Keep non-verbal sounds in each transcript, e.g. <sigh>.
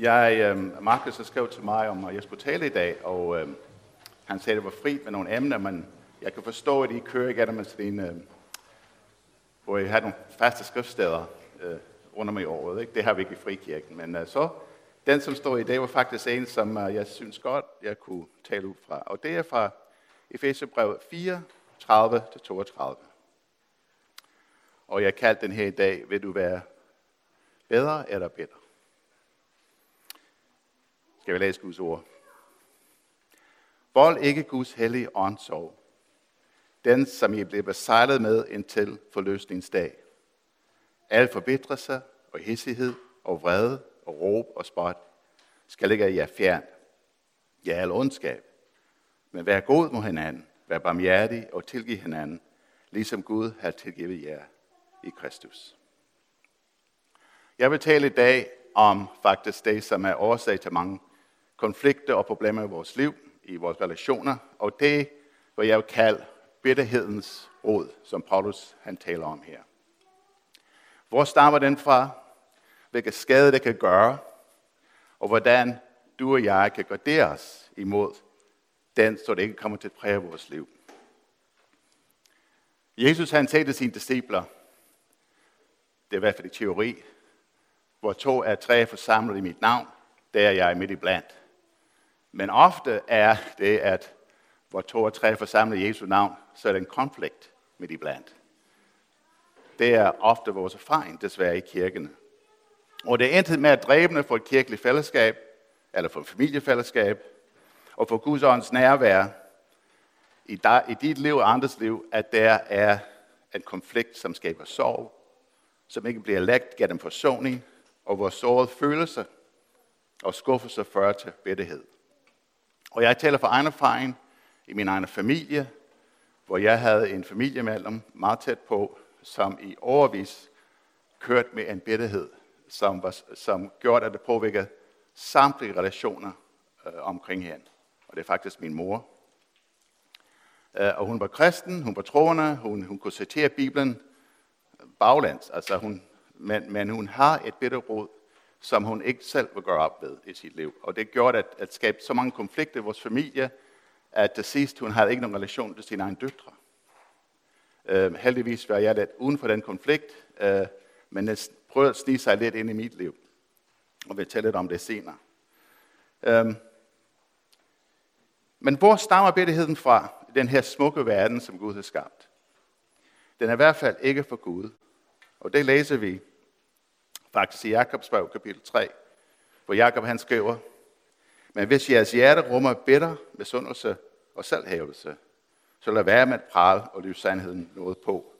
Jeg, øh, Markus har skrevet til mig om, at jeg skulle tale i dag, og øh, han sagde, at det var fri med nogle emner, men jeg kan forstå, at I kører igennem med sådan en, øh, hvor I har nogle faste skriftsteder øh, rundt om i året. Ikke? Det har vi ikke i Frikirken. Men øh, så, den som står i dag, var faktisk en, som øh, jeg synes godt, jeg kunne tale ud fra. Og det er fra Efeserbrevet 4, 30-32. Og jeg kaldte den her i dag, vil du være bedre eller bedre? Skal vi læse Guds ord? Vold ikke Guds hellige åndsorg, Den, som I bliver besejlet med indtil forløsningsdag. Al forbitrelse og hissighed og vrede og råb og spot skal ligge jer fjern. Ja, al ondskab. Men vær god mod hinanden. Vær barmhjertig og tilgiv hinanden, ligesom Gud har tilgivet jer i Kristus. Jeg vil tale i dag om faktisk det, som er årsag til mange konflikter og problemer i vores liv, i vores relationer, og det, hvad jeg vil kalde bitterhedens råd, som Paulus han taler om her. Hvor stammer den fra? Hvilke skade det kan gøre? Og hvordan du og jeg kan gardere os imod den, så det ikke kommer til at præge vores liv. Jesus han sagde til sine discipler, det er i hvert fald i teori, hvor to er tre forsamlet i mit navn, der er jeg midt i blandt. Men ofte er det, at hvor to og tre forsamler i Jesu navn, så er der en konflikt midt i blandt. Det er ofte vores erfaring, desværre, i kirken. Og det er intet med at dræbende for et kirkeligt fællesskab, eller for et familiefællesskab, og for Guds ånds nærvær i, dig, i dit liv og andres liv, at der er en konflikt, som skaber sorg, som ikke bliver lægt gennem forsoning, og hvor såret følelser og skuffelser fører til bitterhed. Og jeg taler for egen erfaring i min egen familie, hvor jeg havde en familiemedlem meget tæt på, som i overvis kørt med en bitterhed, som, var, som gjorde, at det påvirkede samtlige relationer øh, omkring hende. Og det er faktisk min mor. Øh, og hun var kristen, hun var troende, hun, hun kunne citere Bibelen baglands, altså hun, men, men hun har et bitterråd, som hun ikke selv vil gøre op ved i sit liv. Og det gjorde at, at skabe så mange konflikter i vores familie, at til sidst hun havde ikke nogen relation til sine egne døtre. Uh, heldigvis var jeg lidt uden for den konflikt, uh, men jeg prøvede at snige sig lidt ind i mit liv. Og vi tale lidt om det senere. Uh, men hvor stammer bitterheden fra den her smukke verden, som Gud har skabt? Den er i hvert fald ikke for Gud. Og det læser vi faktisk i Jakobs brev, kapitel 3, hvor Jakob han skriver, men hvis jeres hjerte rummer bitter, misundelse og selvhævelse, så lad være med at prale og lyse sandheden noget på.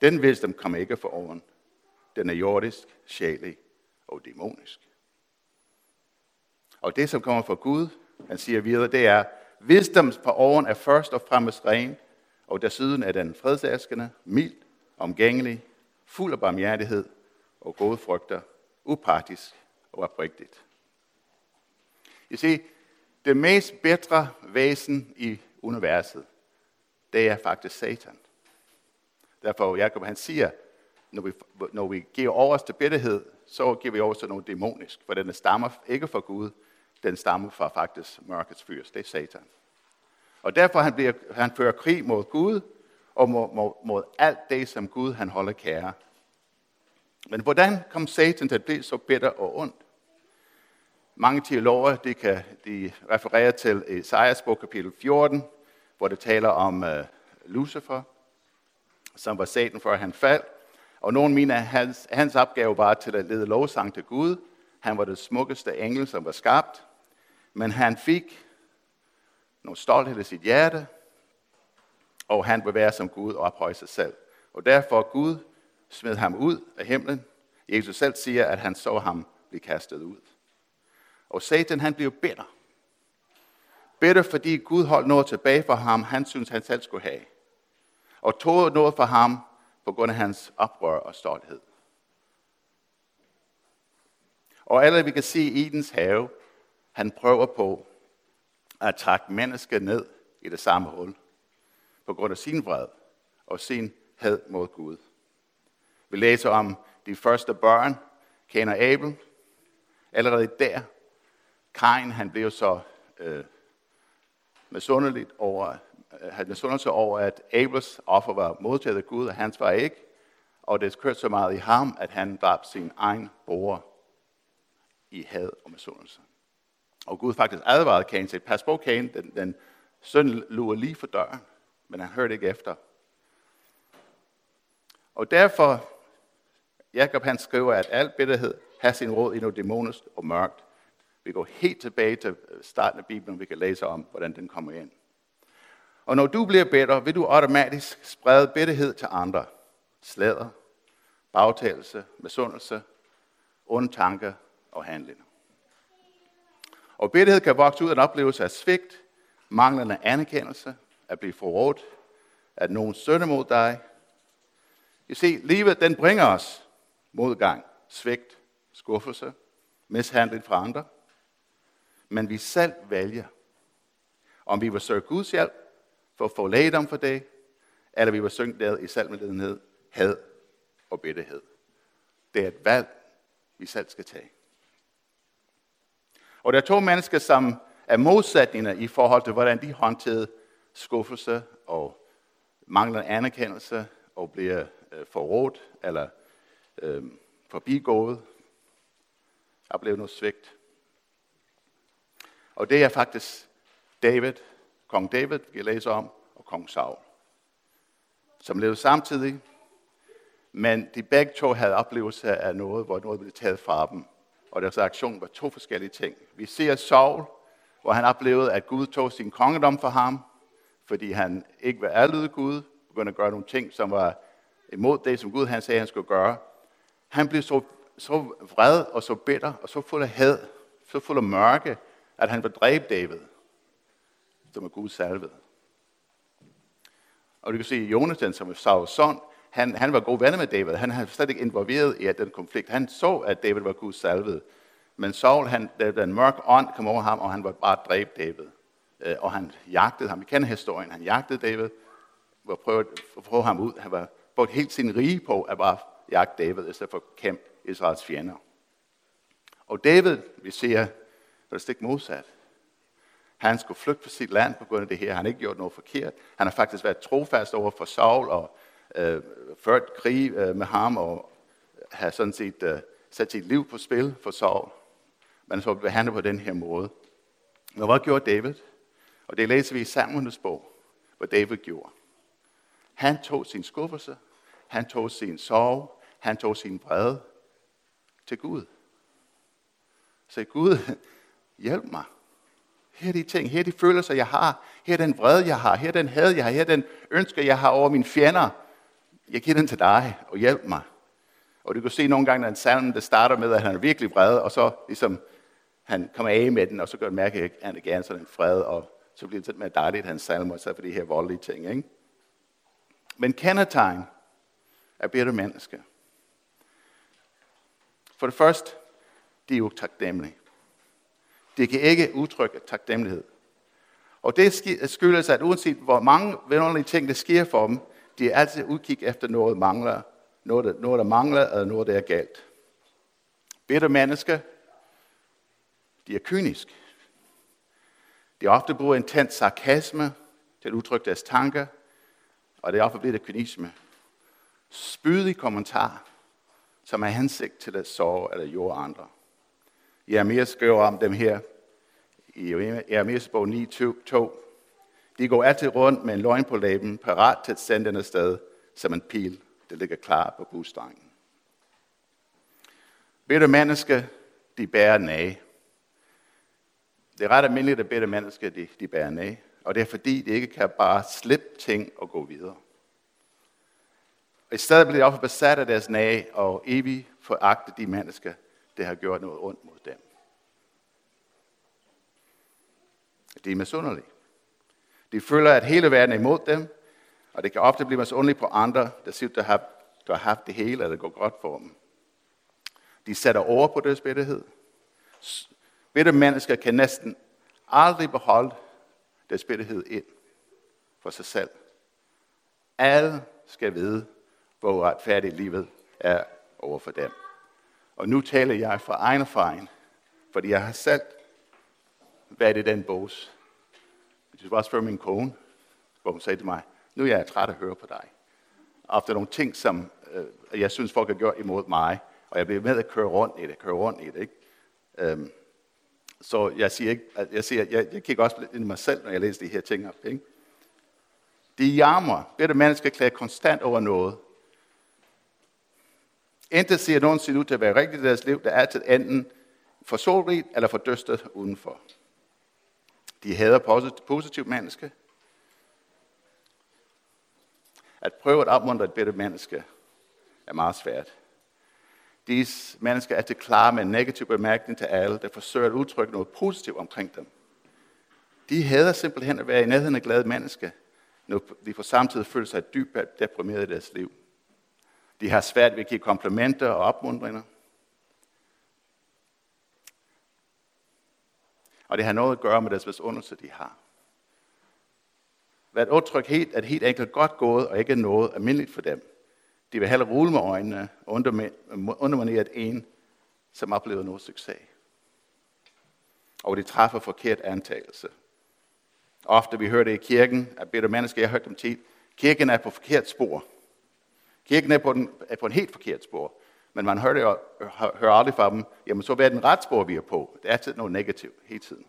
Den visdom kommer ikke for oven. Den er jordisk, sjælig og dæmonisk. Og det, som kommer fra Gud, han siger videre, det er, visdom fra oven er først og fremmest ren, og desuden er den fredselskende, mild, omgængelig, fuld af barmhjertighed og gode frygter, upartisk og oprigtigt. I se, det mest bedre væsen i universet, det er faktisk Satan. Derfor Jacob han siger, når vi, når vi giver over til bitterhed, så giver vi over til noget dæmonisk, for den stammer ikke fra Gud, den stammer fra faktisk mørkets fyrst, det er Satan. Og derfor han, bliver, han fører krig mod Gud, og mod, mod, mod alt det, som Gud han holder kære. Men hvordan kom Satan til at blive så bitter og ondt? Mange teologer de kan de referere til Esajas bog kapitel 14, hvor det taler om uh, Lucifer, som var Satan før han faldt. Og nogen mener, at hans, hans opgave var til at lede lovsang til Gud. Han var det smukkeste engel, som var skabt. Men han fik noget stolthed i sit hjerte, og han vil være som Gud og ophøje sig selv. Og derfor Gud smed ham ud af himlen. Jesus selv siger, at han så ham blive kastet ud. Og Satan han blev bitter. Bitter, fordi Gud holdt noget tilbage for ham, han synes, han selv skulle have. Og tog noget for ham på grund af hans oprør og stolthed. Og alle vi kan se i Edens have, han prøver på at trække mennesket ned i det samme hul, på grund af sin vred og sin had mod Gud. Vi læser om de første børn, Cain og Abel. Allerede der, Kain, han blev så øh, misundeligt over, øh, havde misundelse over, at Abels offer var modtaget af Gud, og hans var ikke. Og det kørte så meget i ham, at han dræb sin egen bror i had og misundelse. Og Gud faktisk advarede Kain til, pas på Kain, den, den søn lurer lige for døren, men han hørte ikke efter. Og derfor, Jakob han skriver, at al bitterhed har sin råd i noget dæmonisk og mørkt. Vi går helt tilbage til starten af Bibelen, og vi kan læse om, hvordan den kommer ind. Og når du bliver bitter, vil du automatisk sprede bitterhed til andre. Slæder, bagtagelse, misundelse, onde tanker og handlinger. Og bitterhed kan vokse ud af en oplevelse af svigt, manglende anerkendelse, at blive forrådt, at nogen sønder mod dig. I se, livet den bringer os modgang, svigt, skuffelse, mishandling fra andre. Men vi selv vælger, om vi vil søge Guds hjælp for at få lægedom for det, eller vi vil synge der i selvmedledenhed, had og bitterhed. Det er et valg, vi selv skal tage. Og der er to mennesker, som er modsætninger i forhold til, hvordan de håndterede skuffelse og manglende anerkendelse og bliver øh, forrådt eller øh, forbigået, oplever noget svigt. Og det er faktisk David, kong David, vi læser om, og kong Saul, som levede samtidig, men de begge to havde oplevelser af noget, hvor noget blev taget fra dem og deres reaktion var to forskellige ting. Vi ser Saul, hvor han oplevede, at Gud tog sin kongedom for ham, fordi han ikke var ærlydig Gud, begyndte at gøre nogle ting, som var imod det, som Gud han sagde, han skulle gøre. Han blev så, så vred og så bitter og så fuld af had, så fuld af mørke, at han vil dræbe David, som er Guds salvede. Og du kan se, Jonathan, som er Sauls son, han, han var god venner med David. Han havde slet ikke involveret i den konflikt. Han så, at David var Guds salvede. Men Saul, han, der en mørk ånd kom over ham, og han var bare dræbe David. Øh, og han jagtede ham. Vi kender historien. Han jagtede David og prøvede at få ham ud. Han var brugt helt sin rige på at bare jagte David, i stedet for kæmpe Israels fjender. Og David, vi ser, var stik modsat. Han skulle flygte fra sit land på grund af det her. Han har ikke gjort noget forkert. Han har faktisk været trofast over for Saul og øh, ført krig øh, med ham og har sådan set øh, sat sit liv på spil for Saul. Men så behandlet på den her måde. Men hvad gjorde David? Og det læser vi i Samuels bog, hvad David gjorde. Han tog sin skuffelse, han tog sin sorg, han tog sin vrede til Gud. Så Gud, hjælp mig. Her er de ting, her er de følelser, jeg har. Her er den vrede, jeg har. Her er den had, jeg har. Her er den ønske, jeg har over mine fjender jeg giver den til dig, og hjælp mig. Og du kan se nogle gange, at en salm, der starter med, at han er virkelig vred, og så ligesom, han kommer af med den, og så gør han mærke, at han er gerne sådan en fred, og så bliver det lidt mere dejligt, hans salmer, så for de her voldelige ting. Ikke? Men kendetegn er bedre mennesker. For det første, de er utaknemmelige. De kan ikke udtrykke taknemmelighed. Og det skyldes, at uanset hvor mange vidunderlige ting, der sker for dem, de er altid udkig efter noget, mangler, noget, der, noget, der mangler, eller noget, der er galt. Bitter mennesker, de er kyniske. De ofte bruger intens sarkasme til at udtrykke deres tanker, og det er ofte blevet kynisme. Spydige kommentarer som er hensigt til at sove eller jorde andre. Jeremias skriver om dem her i Jeremias bog 9.2. De går altid rundt med en løgn på læben, parat til at sende den afsted som en pil, der ligger klar på busstrengen. Bitter mennesker, de bærer nage. Det er ret almindeligt, at bitter mennesker, de, de bærer nage. Og det er fordi, de ikke kan bare slippe ting og gå videre. Og I stedet blev de ofte besat af deres nage og evigt foragte de mennesker, der har gjort noget ondt mod dem. De er misundelige. De føler, at hele verden er imod dem, og det kan ofte blive misundelige på andre, der siger, der har, der har haft det hele, og det går godt for dem. De sætter over på deres bitterhed. Bitter mennesker kan næsten aldrig beholde deres bitterhed ind for sig selv. Alle skal vide, hvor uretfærdigt livet er over for dem. Og nu taler jeg fra egen erfaring, Fordi jeg har selv været i den bås. Det var også spørge min kone, hvor hun sagde til mig, nu er jeg træt af at høre på dig. Efter nogle ting, som øh, jeg synes, folk har gjort imod mig, og jeg bliver med at køre rundt i det, køre rundt i det. Ikke? Øhm, så jeg siger ikke, at jeg, siger, jeg, jeg kigger også ind i mig selv, når jeg læser de her ting op. Ikke? De jammer. Bitte mennesker klager konstant over noget. Intet ser nogensinde ud til at være rigtigt i deres liv. Der er altid enten for solrigt eller for døstet udenfor. De hader positivt menneske. At prøve at opmuntre et bedre menneske er meget svært. Disse mennesker er til klar med en negativ bemærkning til alle, der forsøger at udtrykke noget positivt omkring dem. De hader simpelthen at være i nærheden af glade mennesker, når de på samtidig føler sig dybt deprimeret i deres liv. De har svært ved at give komplimenter og opmundringer. Og det har noget at gøre med deres besundelse, de har. Hvad et udtryk helt, at helt enkelt godt gået, og ikke noget almindeligt for dem. De vil hellere rulle med øjnene og underminere en, som oplever noget succes. Og de træffer forkert antagelse. Ofte vi hører det i kirken, at bedre mennesker, jeg har hørt dem tit, kirken er på forkert spor. Kirken er på, den, er på en helt forkert spor. Men man hører, det, hører aldrig fra dem, jamen så hvad er den ret spor, vi er på? Det er altid noget negativt hele tiden.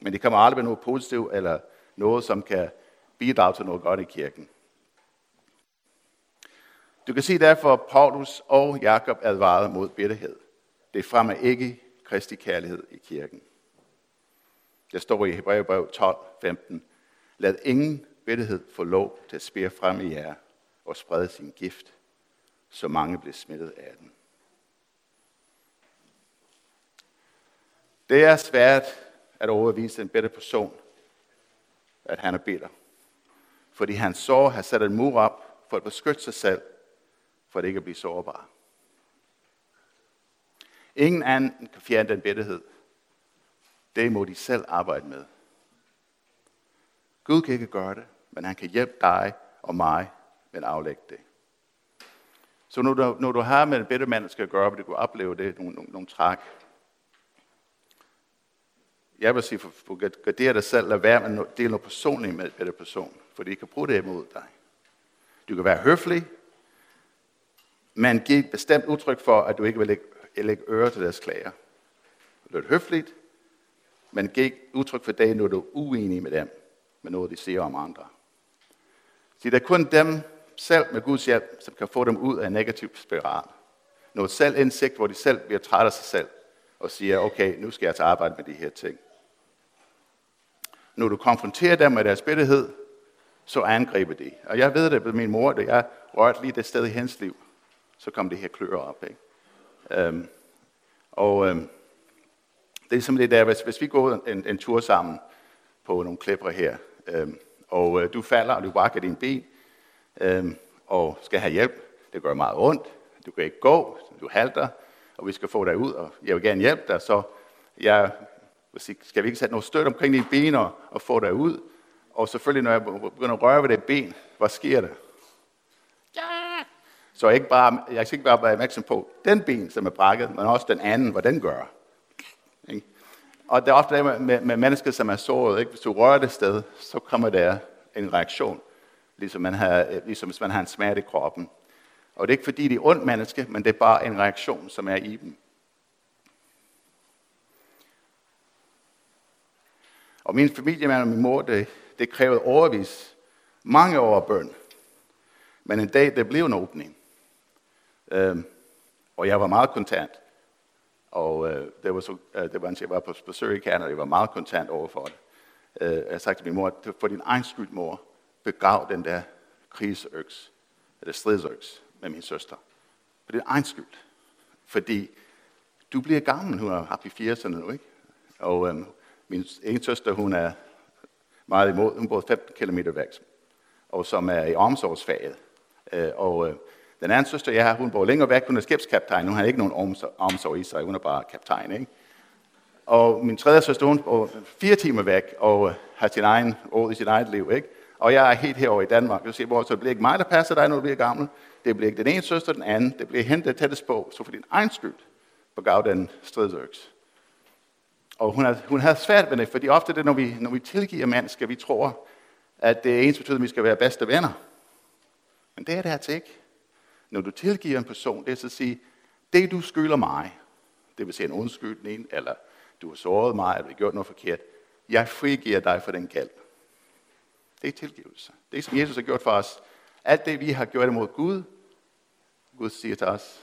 Men det kommer aldrig med noget positivt, eller noget, som kan bidrage til noget godt i kirken. Du kan se derfor, Paulus og Jakob advarede mod bitterhed. Det fremmer ikke Kristi kærlighed i kirken. Der står i Hebræerbrev 12, 15. Lad ingen bitterhed få lov til at spire frem i jer og sprede sin gift, så mange blev smittet af den. Det er svært at overvise en bedre person, at han er bitter. Fordi han så har sat en mur op for at beskytte sig selv for at ikke at blive sårbar. Ingen anden kan fjerne den bitterhed. Det må de selv arbejde med. Gud kan ikke gøre det, men han kan hjælpe dig og mig men aflæg det. Så når du, når du har med en bitter mand skal gøre, vil du kunne opleve det, nogle, nogle, nogle træk. Jeg vil sige, for, for gardere dig selv, lad være med at dele noget personligt med en person, for de kan bruge det imod dig. Du kan være høflig, men giv et bestemt udtryk for, at du ikke vil lægge, lægge øre til deres klager. Det er høfligt, men giv udtryk for det, når du er uenig med dem, med noget, de siger om andre. Så det er kun dem selv med Guds hjælp, som kan få dem ud af en negativ spiral. Noget selvindsigt, hvor de selv bliver træt af sig selv, og siger, okay, nu skal jeg til arbejde med de her ting. Når du konfronterer dem med deres bitterhed, så angriber de. Og jeg ved det ved min mor, da jeg rørte lige det sted i hendes liv så kom det her klør op. Ikke? Øhm, og øhm, det er som det der, hvis, hvis vi går en, en tur sammen på nogle klipper her, øhm, og øh, du falder, og du brækker din ben, øhm, og skal have hjælp, det gør meget ondt, du kan ikke gå, du halter, og vi skal få dig ud, og jeg vil gerne hjælpe dig, så jeg skal vi ikke sætte noget støt omkring dine ben og, og få dig ud? Og selvfølgelig, når jeg begynder at røre ved det ben, hvad sker der? Så ikke bare, jeg skal ikke bare være opmærksom på den ben, som er brækket, men også den anden, hvad den gør. Ikke? Og det er ofte det med, med, med mennesker, som er såret. Ikke? Hvis du rører det sted, så kommer der en reaktion, ligesom, man har, øh, ligesom hvis man har en smerte i kroppen. Og det er ikke fordi, de er ondt menneske, men det er bare en reaktion, som er i dem. Og min familie og min mor, det, det krævede overvis mange år bøn. Men en dag, det blev en åbning. Øh, og jeg var meget kontant. Og øh, det, var så, øh, det var, jeg var på besøg i Canada, jeg var meget kontant overfor det. Øh, jeg sagde til min mor, for din egen skyld, mor, begrav den der krigsøks, eller stridsøks med min søster. For din egen skyld. Fordi du bliver gammel, hun er oppe i 80'erne nu, ikke? Og øhm, min ene søster, hun er meget imod, hun bor 15 km væk, og som er i omsorgsfaget. Øh, og øh, den anden søster, jeg har, hun bor længere væk, hun er skibskaptajn. Hun har ikke nogen omsorg i sig, hun er bare kaptajn. Ikke? Og min tredje søster, hun bor fire timer væk og øh, har sin egen råd i sit eget liv. Ikke? Og jeg er helt herovre i Danmark. Jeg siger, så det bliver ikke mig, der passer dig, når du bliver gammel. Det bliver ikke den ene søster, den anden. Det bliver hende, der tættest på. Så for din egen skyld begav den stridsøks. Og hun havde, hun havde svært ved det, fordi ofte det, når vi, når vi tilgiver mennesker, vi tror, at det er ens betyder, at vi skal være bedste venner. Men det er det altså ikke. Når du tilgiver en person, det er så at sige, det du skylder mig, det vil sige en undskyldning, eller du har såret mig, eller du har gjort noget forkert, jeg frigiver dig for den gæld. Det er tilgivelse. Det som Jesus har gjort for os. Alt det, vi har gjort imod Gud, Gud siger til os,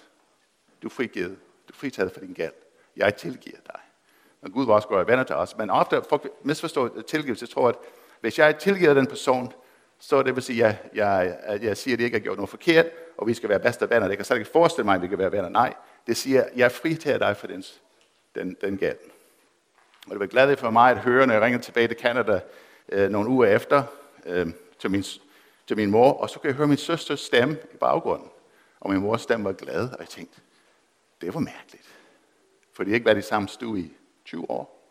du er frigivet. Du er fritaget for din gæld. Jeg tilgiver dig. Og Gud vil også gøre venner til os. Men ofte folk misforstår tilgivelse. Jeg tror, at hvis jeg tilgiver den person, så det vil sige, at jeg, jeg, jeg siger, at jeg ikke har gjort noget forkert, og vi skal være bedste venner. Det kan slet ikke forestille mig, at vi kan være venner. Nej, det siger, at jeg fritager dig for den, den, den gæld. Og det var glad for mig at høre, når jeg ringede tilbage til Canada øh, nogle uger efter øh, til, min, til min mor, og så kan jeg høre min søsters stemme i baggrunden. Og min mors stemme var glad, og jeg tænkte, det var mærkeligt. For de har ikke været i samme stue i 20 år.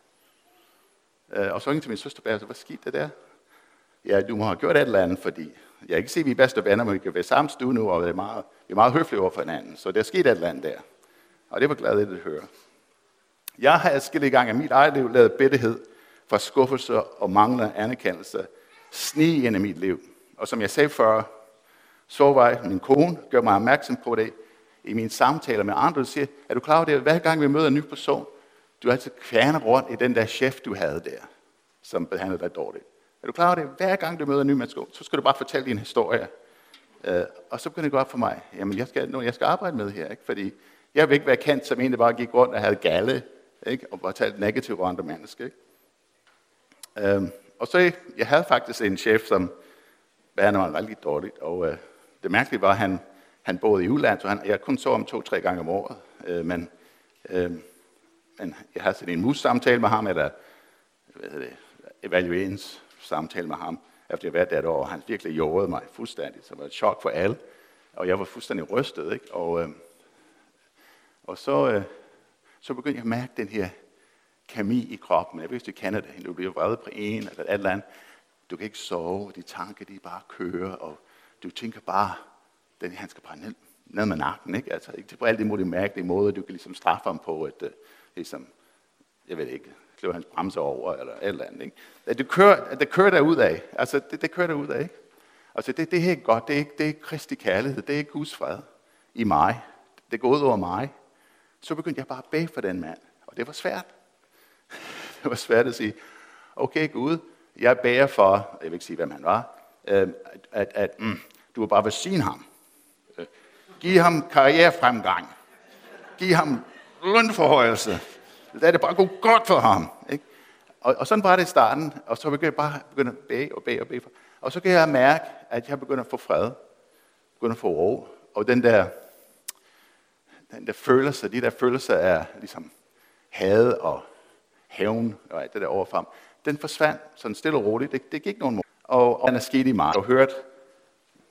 Øh, og så ringte til min søster bag, altså, hvad skete der der? Ja, du må have gjort et eller andet, fordi jeg ikke se, at vi er bedste venner, men vi kan være samme stue nu, og vi er meget, vi er meget høflige over for hinanden. Så der skete et eller andet der. Og det var glad at høre. Jeg har adskillige gange i mit eget liv lavet bitterhed for skuffelser og mangler anerkendelse snige ind i mit liv. Og som jeg sagde før, så var min kone, gør mig opmærksom på det i mine samtaler med andre, og siger, er du klar over det, hver gang vi møder en ny person, du er altid kværne rundt i den der chef, du havde der, som behandlede dig dårligt. Er du klar over det? Hver gang du møder en ny menneske, så skal du bare fortælle din historie. Uh, og så begynder det gå op for mig, jamen jeg skal, jeg skal arbejde med her, ikke? fordi jeg vil ikke være kendt som en, der bare gik rundt og havde galle, ikke? og bare talte negativt om andre mennesker. Ikke? Uh, og så, jeg havde faktisk en chef, som behandlede mig rigtig dårligt, og øh, det mærkelige var, at han, han boede i udlandet, så han, jeg kun så ham to-tre gange om året, øh, men, øh, men jeg havde sådan en mus-samtale med ham, eller hvad hedder det, evaluerings samtale med ham, efter jeg været der et år, og han virkelig jordede mig fuldstændig, så det var et chok for alle, og jeg var fuldstændig rystet, ikke? Og, øh, og så, øh, så begyndte jeg at mærke den her kemi i kroppen. Jeg vidste, at Canada, du bliver vred på en eller et eller andet. Du kan ikke sove, de tanker, de bare kører, og du tænker bare, den, han skal bare ned, ned med nakken, ikke? Altså, ikke på alle de mulige mærkelige måder, du kan ligesom straffe ham på, at, uh, ligesom, jeg ved ikke, slå hans bremser over, eller et eller andet. Ikke? At det kører, at det kører der ud af. Altså, det, det kører der ud af, ikke? Altså, det, det er ikke godt. Det er ikke, det er ikke kærlighed. Det er ikke Guds fred i mig. Det går ud over mig. Så begyndte jeg bare at bede for den mand. Og det var svært. <laughs> Det var svært at sige, okay Gud, jeg bærer for, jeg vil ikke sige, hvem han var, øh, at, at, at mm, du vil bare velsigne ham. Øh, giv ham karrierefremgang. Giv ham lønforhøjelse. Lad det bare gå godt for ham. Ikke? Og, og sådan var det i starten, og så begyndte jeg bare begynde at bede og bede og bede. Og så kan jeg mærke, at jeg begynder at få fred, begynder at få ro, og den der, den der følelse, de der følelser er ligesom had og haven og alt det der overfrem, den forsvandt sådan stille og roligt. Det, det gik nogen måneder, og, og den er sket i mig. Jeg har hørt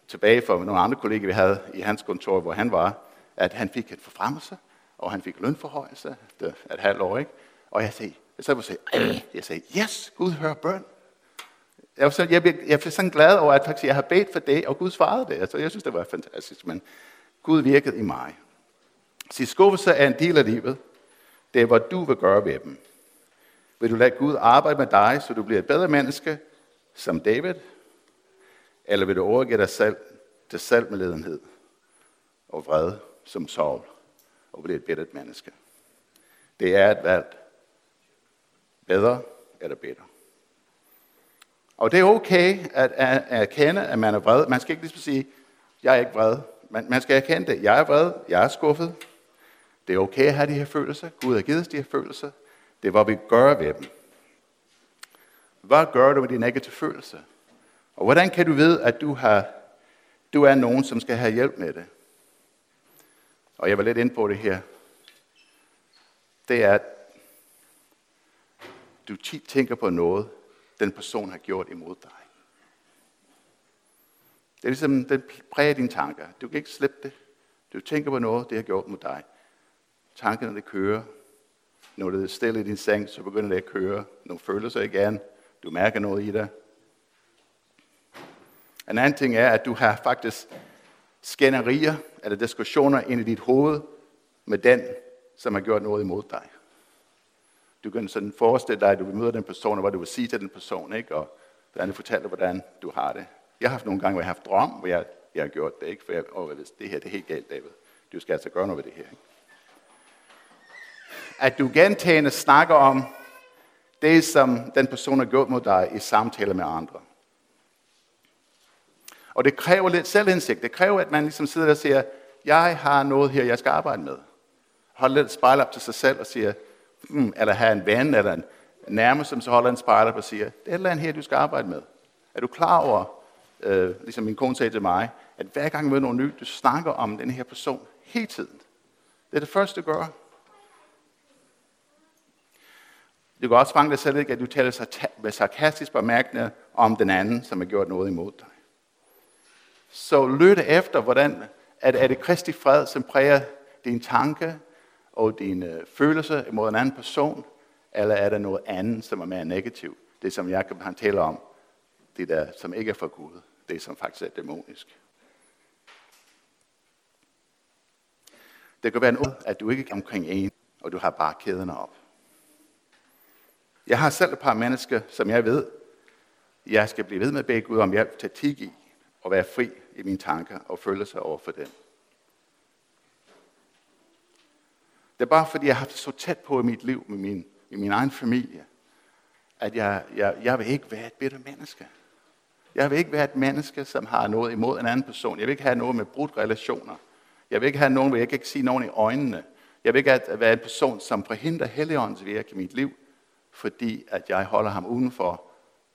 tilbage fra nogle andre kolleger, vi havde i hans kontor, hvor han var, at han fik en forfremmelse, og han fik lønforhøjelse efter et halvt år. Ikke? Og jeg sagde, jeg sad og sagde, jeg sagde, yes, Gud hører bøn. Jeg var, så, jeg, blev, jeg blev sådan glad over, at faktisk jeg har bedt for det, og Gud svarede det. Altså, jeg synes, det var fantastisk, men Gud virkede i mig. Så skuffelse er en del af livet. Det er, hvad du vil gøre ved dem. Vil du lade Gud arbejde med dig, så du bliver et bedre menneske, som David? Eller vil du overgive dig selv til selvmedledenhed og vred, som Saul? og blive et bedre menneske. Det er et valg. Bedre eller bedre. Og det er okay at erkende, at man er vred. Man skal ikke ligesom sige, jeg er ikke vred. Man, man skal erkende det. Jeg er vred. Jeg er skuffet. Det er okay at have de her følelser. Gud har givet os de her følelser. Det er, hvad vi gør ved dem. Hvad gør du med dine negative følelser? Og hvordan kan du vide, at du, har, du er nogen, som skal have hjælp med det? og jeg var lidt ind på det her, det er, at du tit tænker på noget, den person har gjort imod dig. Det er ligesom, den præger dine tanker. Du kan ikke slippe det. Du tænker på noget, det har gjort mod dig. Tankerne, det kører. Når du er stille i din seng, så begynder det at køre. Nogle følelser igen. Du mærker noget i dig. En anden ting er, at du har faktisk skænderier eller diskussioner ind i dit hoved med den, som har gjort noget imod dig. du kan sådan forestille dig, at du vil møde den person, og hvad du vil sige til den person, ikke? og hvordan fortælle, hvordan du har det. Jeg har haft nogle gange, hvor jeg har haft drøm, hvor jeg, jeg har gjort det, ikke? for jeg, oh, det her det er helt galt, David. Du skal altså gøre noget ved det her. Ikke? At du gentagende snakker om det, som den person har gjort mod dig i samtaler med andre. Og det kræver lidt selvindsigt. Det kræver, at man ligesom sidder og siger, jeg har noget her, jeg skal arbejde med. Hold lidt spejl op til sig selv og siger, hmm, eller have en ven eller en nærmest, som så holder en spejl op og siger, det er et eller andet her, du skal arbejde med. Er du klar over, øh, ligesom min kone sagde til mig, at hver gang du møder nogen ny, du snakker om den her person hele tiden. Det er det første, du gør. Det kan også fange dig selv ikke, at du taler med sarkastisk bemærkende om den anden, som har gjort noget imod dig. Så lyt efter, hvordan at er det Kristi fred, som præger din tanke og dine øh, følelser imod en anden person, eller er der noget andet, som er mere negativt? Det, som Jacob han taler om, det der, som ikke er for Gud, det som faktisk er dæmonisk. Det kan være en at du ikke er omkring en, og du har bare kæderne op. Jeg har selv et par mennesker, som jeg ved, jeg skal blive ved med at bede Gud om hjælp til at tilgive og være fri i mine tanker og følelser over for dem. Det er bare fordi, jeg har haft det så tæt på i mit liv med min, i min egen familie, at jeg, jeg, jeg vil ikke være et bitter menneske. Jeg vil ikke være et menneske, som har noget imod en anden person. Jeg vil ikke have noget med brudt relationer. Jeg vil ikke have nogen, hvor jeg kan ikke sige nogen i øjnene. Jeg vil ikke være en person, som forhindrer Helligåndens virke i mit liv, fordi at jeg holder ham udenfor,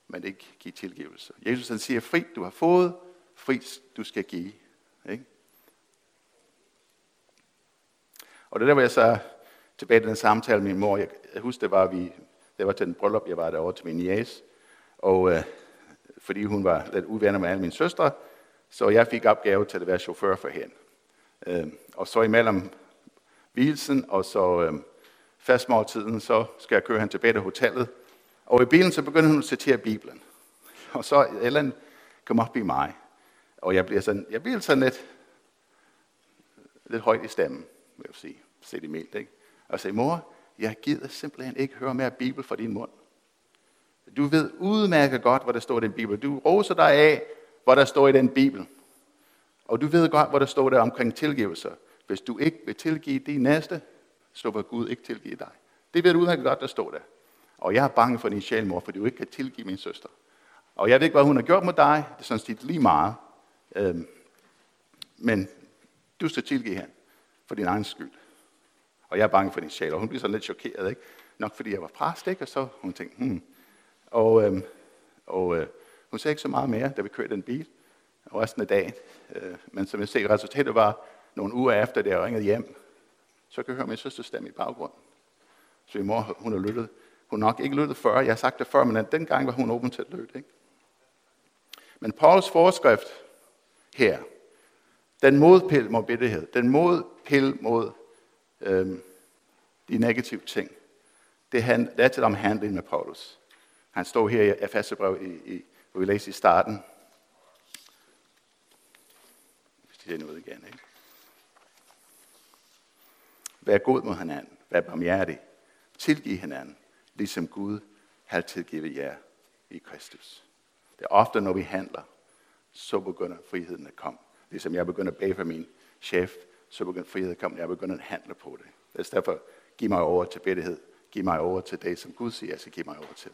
men ikke giver tilgivelse. Jesus han siger, fri du har fået, fri du skal give. Ikke? Og det er der, hvor jeg så tilbage til den samtale med min mor. Jeg, jeg husker, det var, vi, det var til den bryllup, jeg var derovre til min jæs. Og øh, fordi hun var lidt uvenner med alle mine søstre, så jeg fik opgave til at være chauffør for hende. Øh, og så imellem hvilsen og så øh, fastmåltiden, så skal jeg køre hende tilbage til hotellet. Og i bilen, så begynder hun at citere Bibelen. Og så Ellen kom op i mig. Og jeg bliver sådan, jeg bliver sådan lidt, lidt højt i stemmen, vil jeg sige. Se det mildt, ikke? Og sagde, mor, jeg gider simpelthen ikke høre mere Bibel fra din mund. Du ved udmærket godt, hvor der står i den Bibel. Du roser dig af, hvor der står i den Bibel. Og du ved godt, hvor der står der omkring tilgivelse. Hvis du ikke vil tilgive din næste, så vil Gud ikke tilgive dig. Det ved du udmærket godt, der står der. Og jeg er bange for din sjælmor, for du ikke kan tilgive min søster. Og jeg ved ikke, hvad hun har gjort mod dig. Det er sådan set lige meget. Øhm, men du skal tilgive hende for din egen skyld. Og jeg er bange for din sjæl. Og hun bliver sådan lidt chokeret, ikke? Nok fordi jeg var præst, ikke? Og så hun tænkte, hmm. Og, øhm, og øh, hun sagde ikke så meget mere, da vi kørte den bil. Og resten af dagen. Øh, men som jeg ser, resultatet var nogle uger efter, da jeg ringede hjem. Så kan jeg høre min søsters stemme i baggrunden. Så min mor, hun har lyttet. Hun har nok ikke lyttet før. Jeg har sagt det før, men dengang var hun åben til at lytte. Ikke? Men Pauls forskrift her, den modpil mod bitterhed, den modpil mod øhm, de negative ting, det, han, det er til om handling med Paulus. Han står her i Efeserbrev, i, i, hvor vi læser i starten. Hvis det er noget igen, ikke? Vær god mod hinanden. Vær barmhjertig. Tilgiv hinanden, ligesom Gud har tilgivet jer i Kristus. Det er ofte, når vi handler, så begynder friheden at komme. Ligesom jeg begynder at bage for min chef, så begynder friheden at komme. Jeg begynder at handle på det. Det er derfor, giv mig over til bedtighed. Giv mig over til det, som Gud siger, jeg skal give mig over til.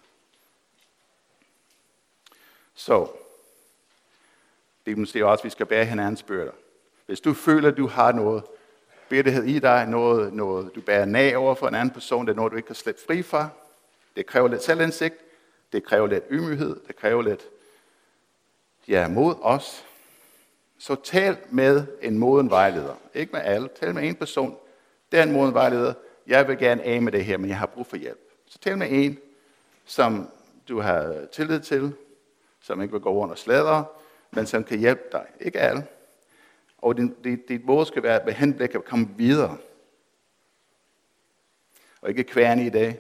Så, det er måske også, at vi skal bære hinandens byrder. Hvis du føler, at du har noget bitterhed i dig, noget, noget du bærer nag over for en anden person, det er noget, du ikke kan slippe fri fra, det kræver lidt selvindsigt, det kræver lidt ydmyghed, det kræver lidt ja, mod os. Så tal med en moden vejleder. Ikke med alle, tal med en person. Det er en moden vejleder. Jeg vil gerne af med det her, men jeg har brug for hjælp. Så tal med en, som du har tillid til, som ikke vil gå rundt og sladre, men som kan hjælpe dig. Ikke alle. Og din, dit, dit mål skal være med henblik at komme videre. Og ikke kværne i dag,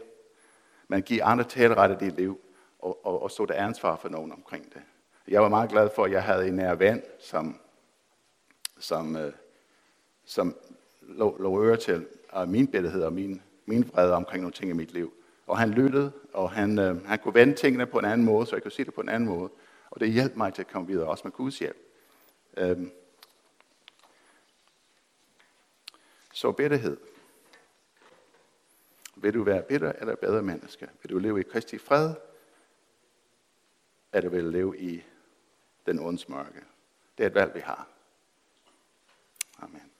men give andre talrette dit liv, og, og, og stå der ansvar for nogen omkring det. Jeg var meget glad for, at jeg havde en nær ven, som, som, øh, som lå, lå øre til og min bitterhed og min, min vrede omkring nogle ting i mit liv. Og han lyttede, og han, øh, han kunne vende tingene på en anden måde, så jeg kunne se det på en anden måde. Og det hjalp mig til at komme videre, også med Guds hjælp. Øhm. Så bitterhed. Vil du være bitter eller bedre menneske? Vil du leve i Kristi fred? Eller vil du leve i den onds mørke? Det er et valg, vi har. Amen.